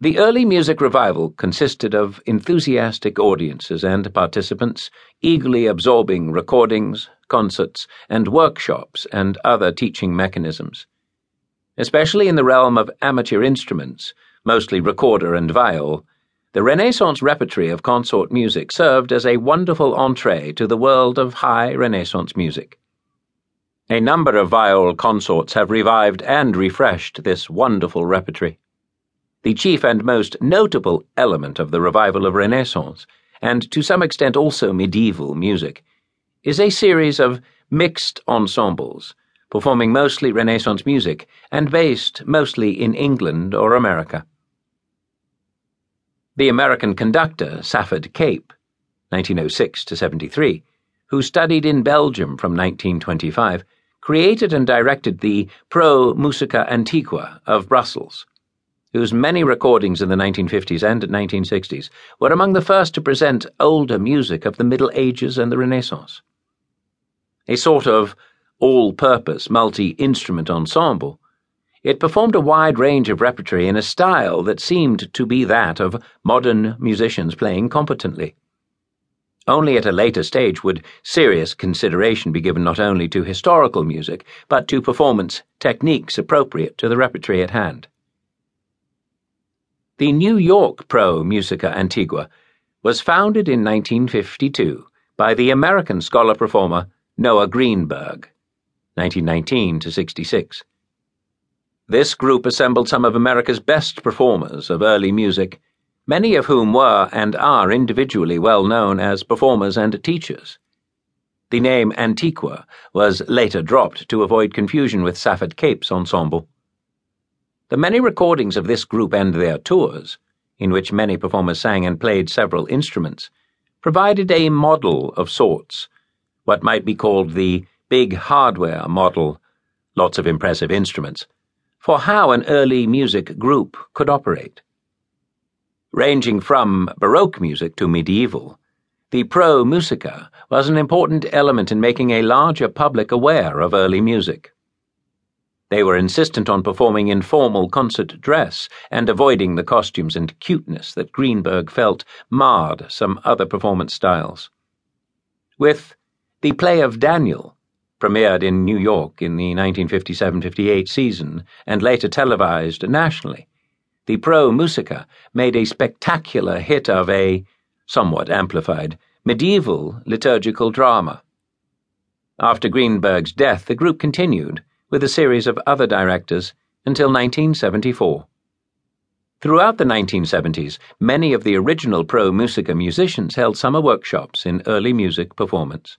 The early music revival consisted of enthusiastic audiences and participants eagerly absorbing recordings, concerts, and workshops and other teaching mechanisms. Especially in the realm of amateur instruments, mostly recorder and viol, the Renaissance repertory of consort music served as a wonderful entree to the world of high Renaissance music. A number of viol consorts have revived and refreshed this wonderful repertory the chief and most notable element of the revival of Renaissance, and to some extent also medieval music, is a series of mixed ensembles, performing mostly Renaissance music and based mostly in England or America. The American conductor Safford Cape, 1906 to 73, who studied in Belgium from 1925, created and directed the Pro Musica Antiqua of Brussels whose many recordings in the 1950s and 1960s were among the first to present older music of the Middle Ages and the Renaissance. A sort of all purpose multi instrument ensemble, it performed a wide range of repertory in a style that seemed to be that of modern musicians playing competently. Only at a later stage would serious consideration be given not only to historical music, but to performance techniques appropriate to the repertory at hand. The New York Pro Musica Antiqua was founded in 1952 by the American scholar performer Noah Greenberg, 1919 to 66. This group assembled some of America's best performers of early music, many of whom were and are individually well known as performers and teachers. The name Antiqua was later dropped to avoid confusion with Safford Cape's ensemble. The many recordings of this group and their tours, in which many performers sang and played several instruments, provided a model of sorts, what might be called the big hardware model, lots of impressive instruments, for how an early music group could operate. Ranging from Baroque music to medieval, the pro musica was an important element in making a larger public aware of early music. They were insistent on performing in formal concert dress and avoiding the costumes and cuteness that Greenberg felt marred some other performance styles. With The Play of Daniel, premiered in New York in the 1957 58 season and later televised nationally, the Pro Musica made a spectacular hit of a, somewhat amplified, medieval liturgical drama. After Greenberg's death, the group continued with a series of other directors until 1974. Throughout the 1970s, many of the original Pro Musica musicians held summer workshops in early music performance.